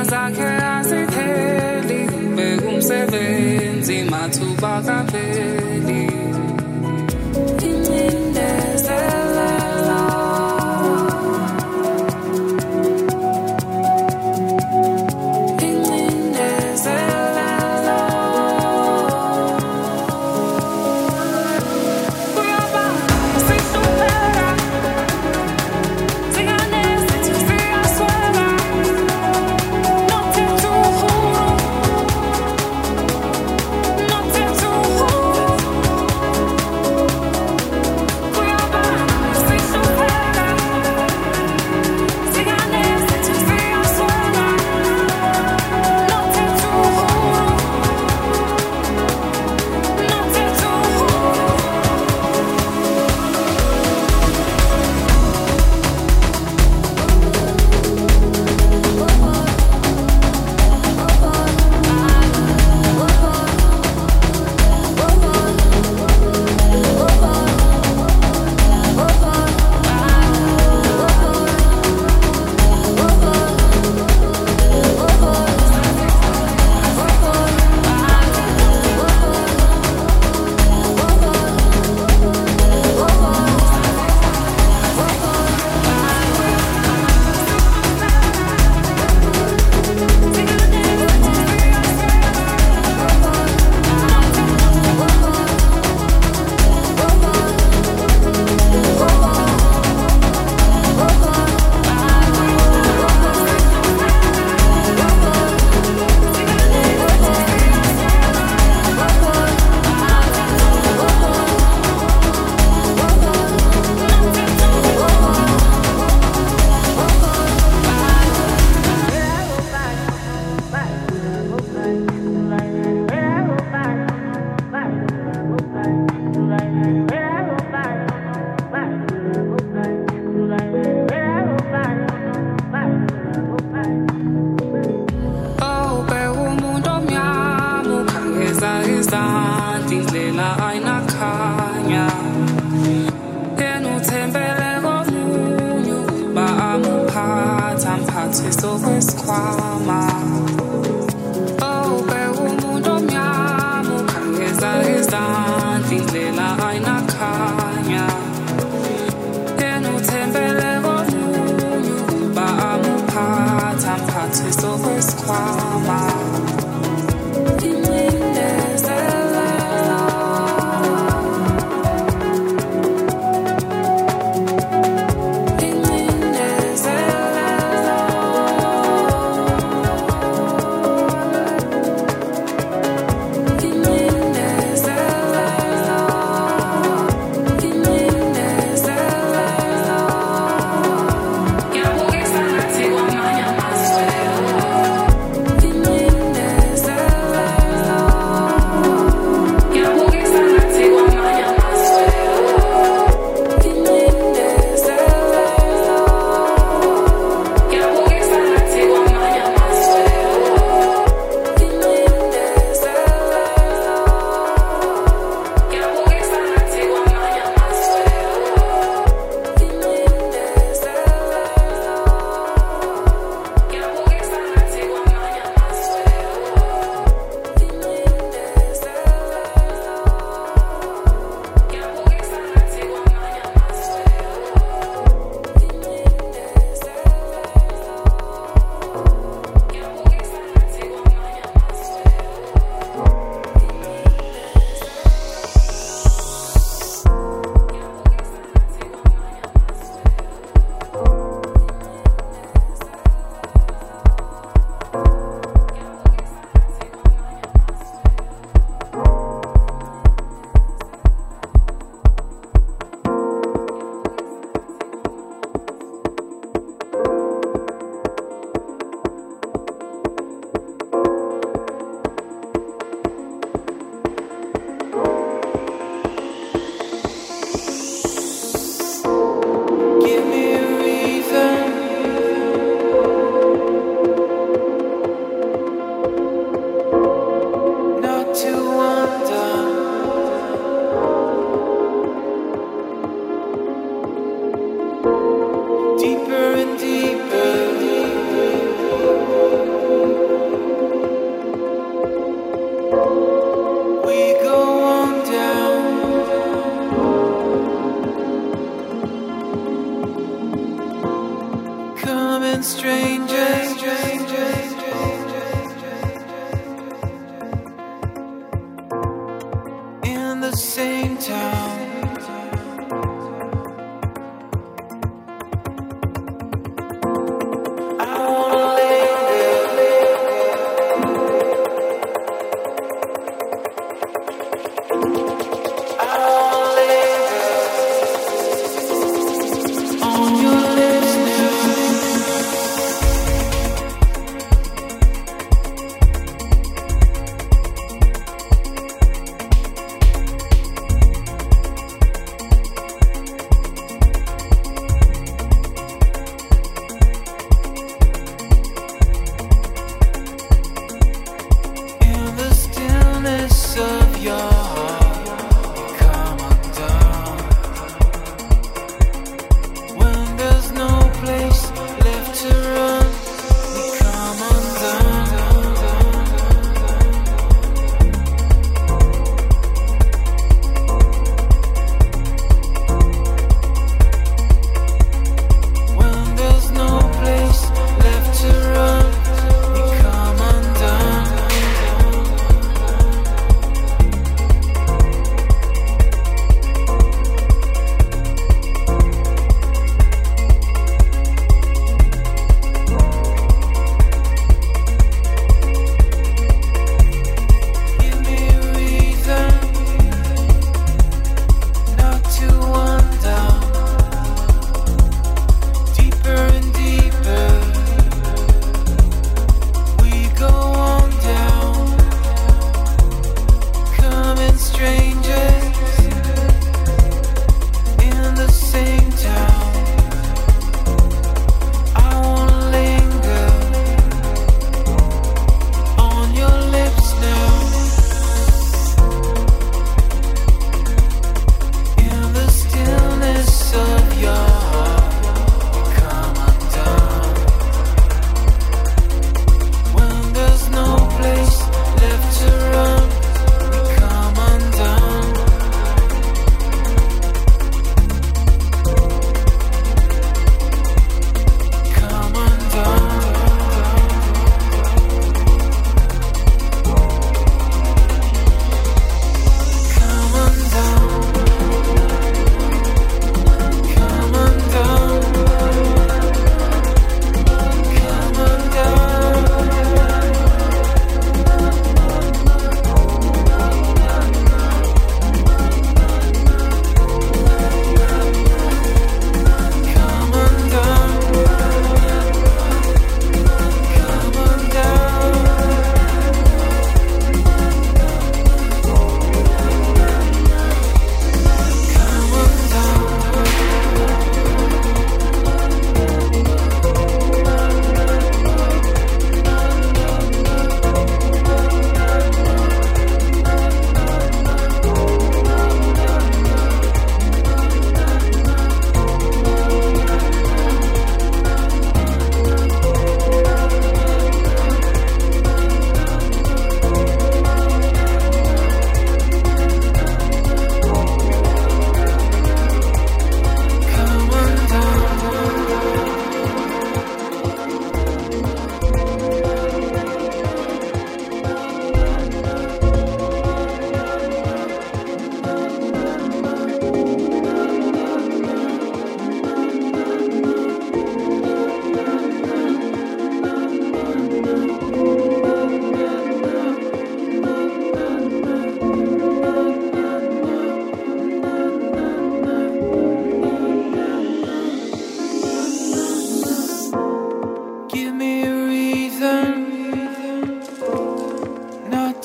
Skinga zakhe azipheli ubeka umsebenzi mathuba kaveli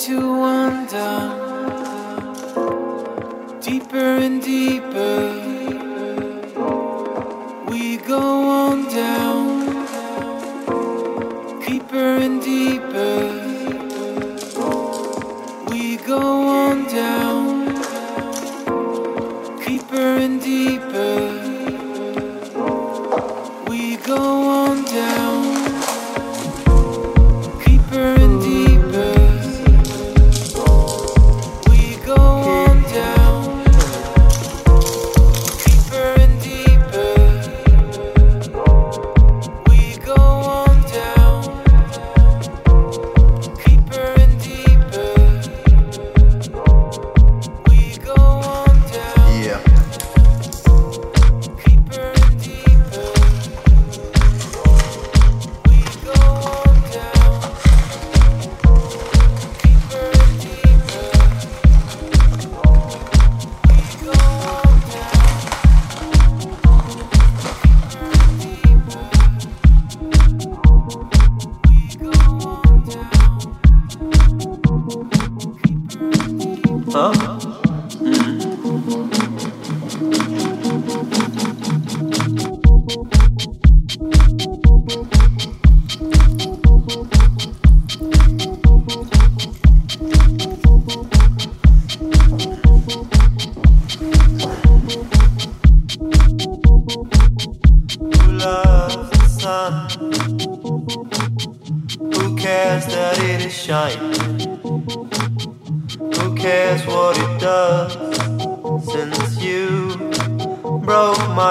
to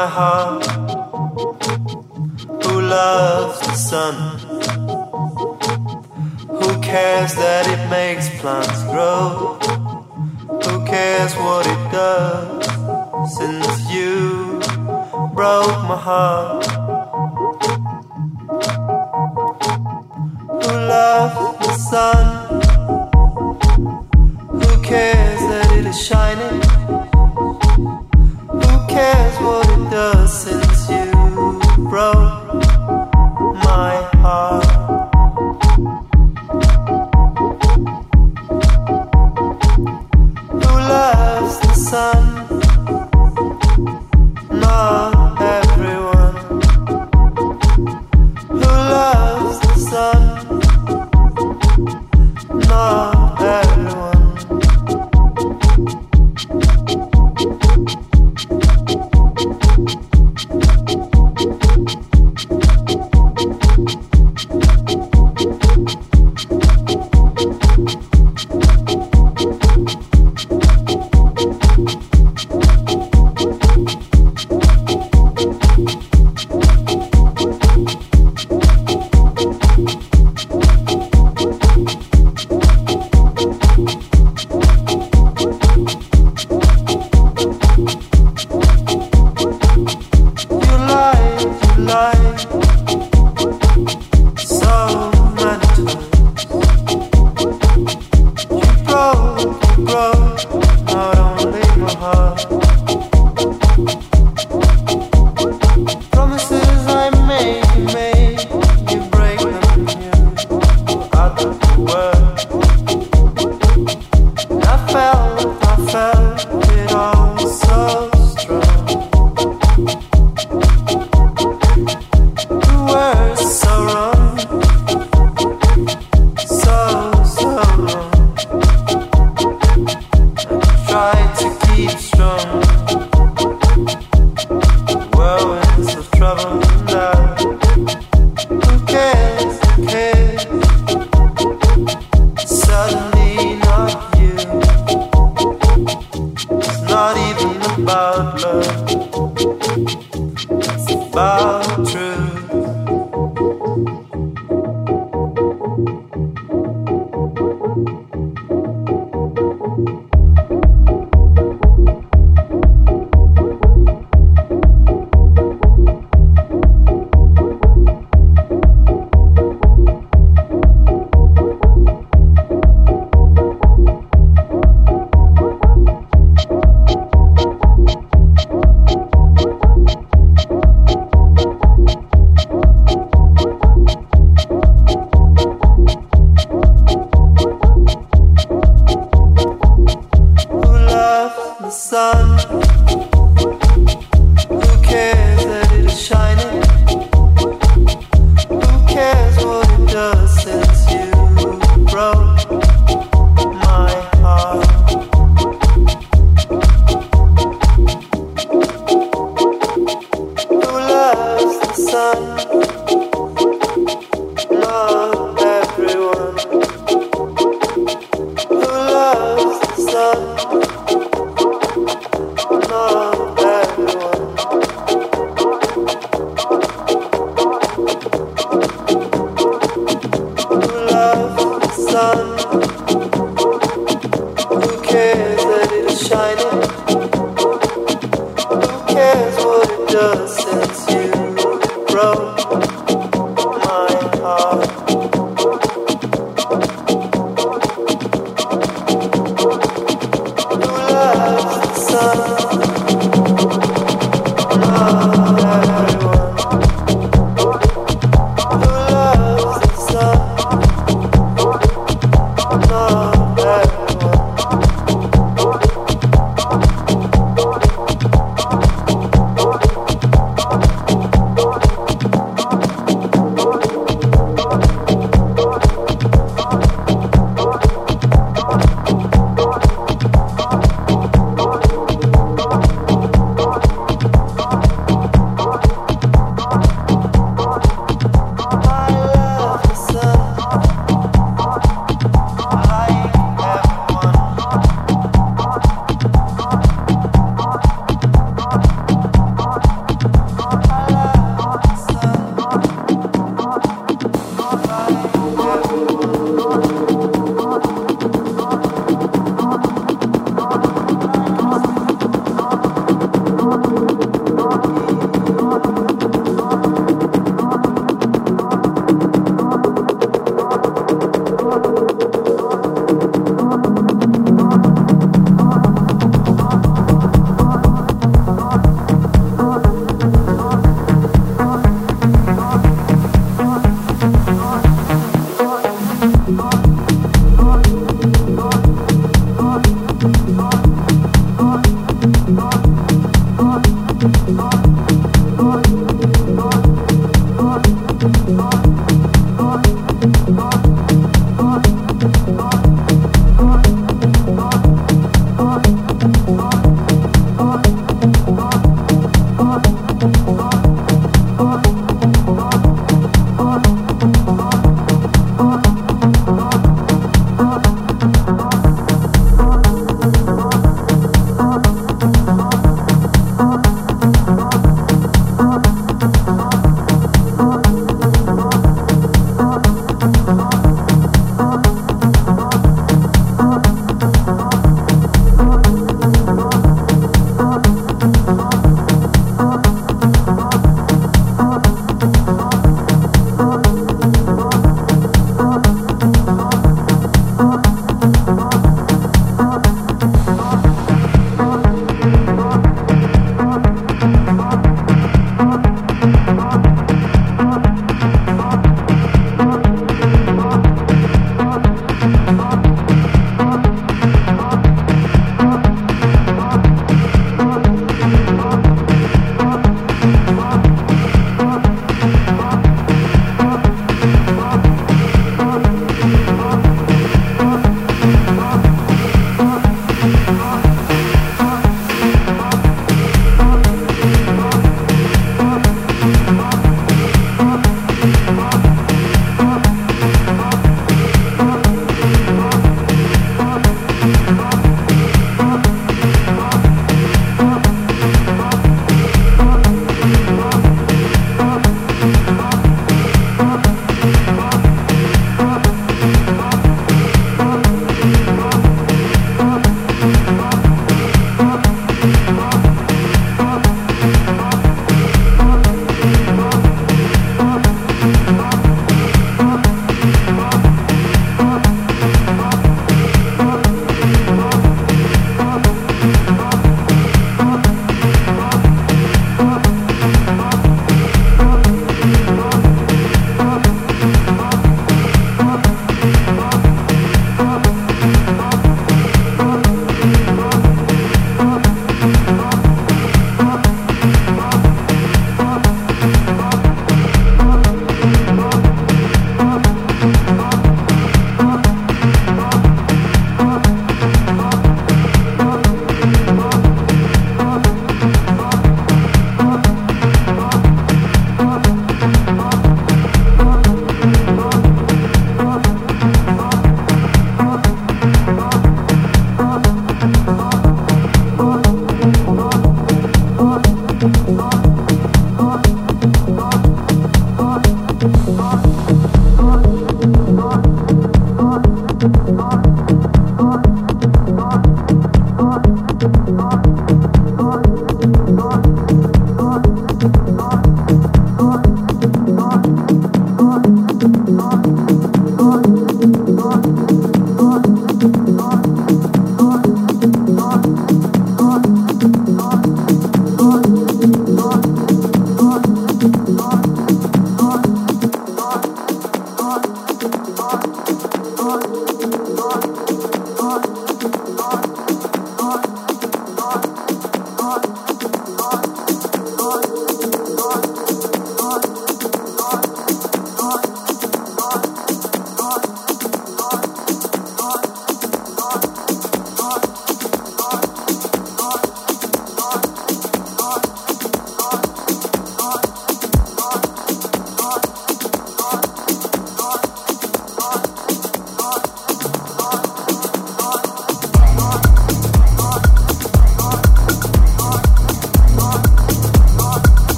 my heart who loves the sun. Who cares that it makes plants grow? Who cares what it does? Since you broke my heart. Who loves the sun? Who cares that it is shining?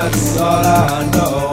that's all I know.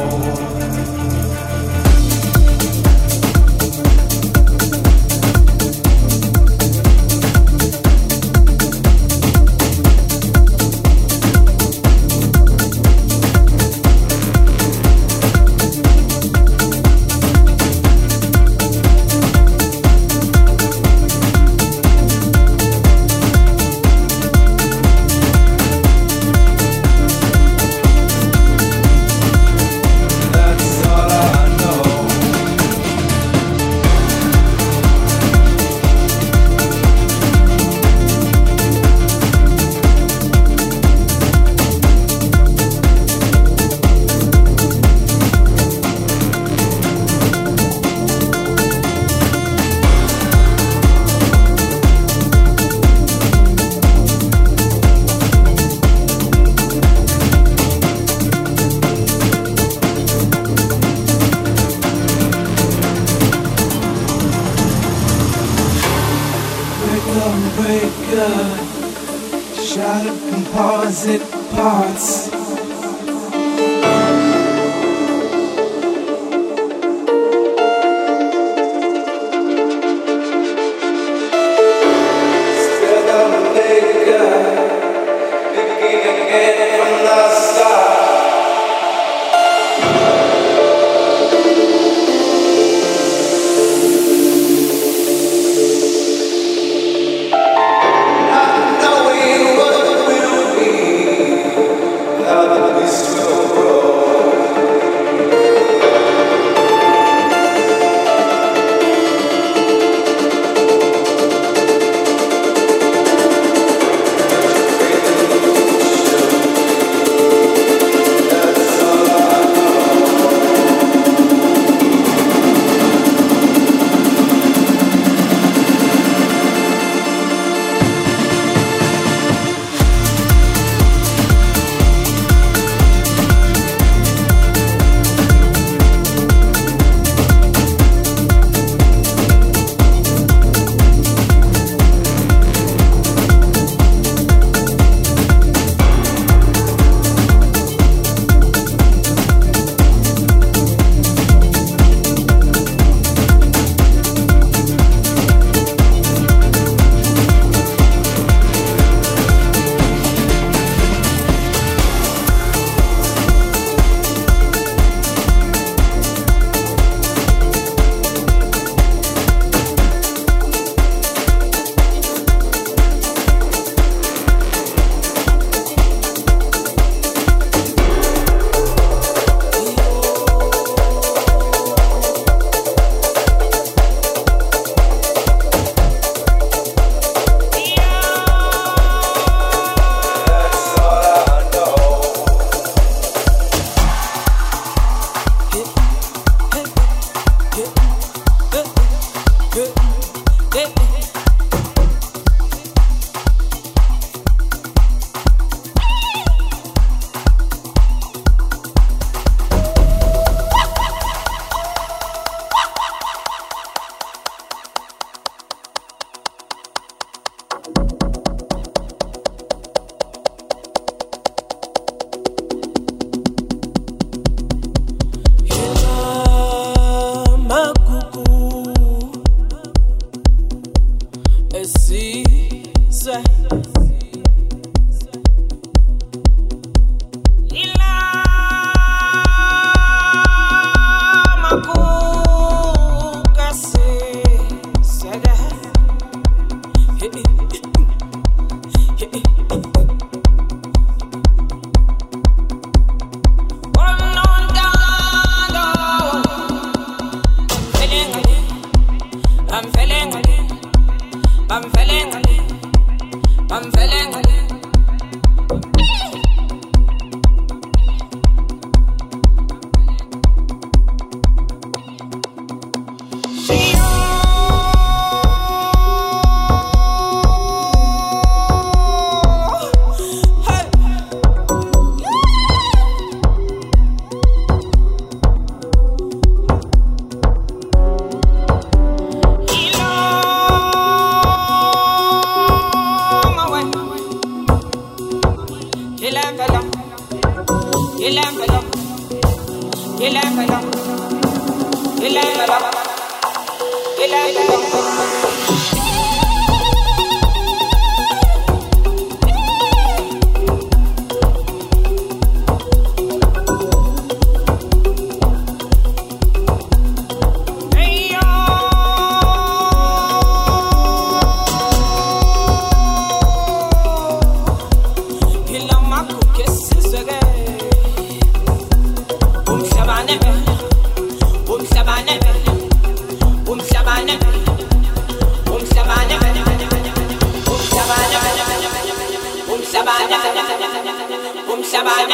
Hello,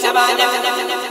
tell her,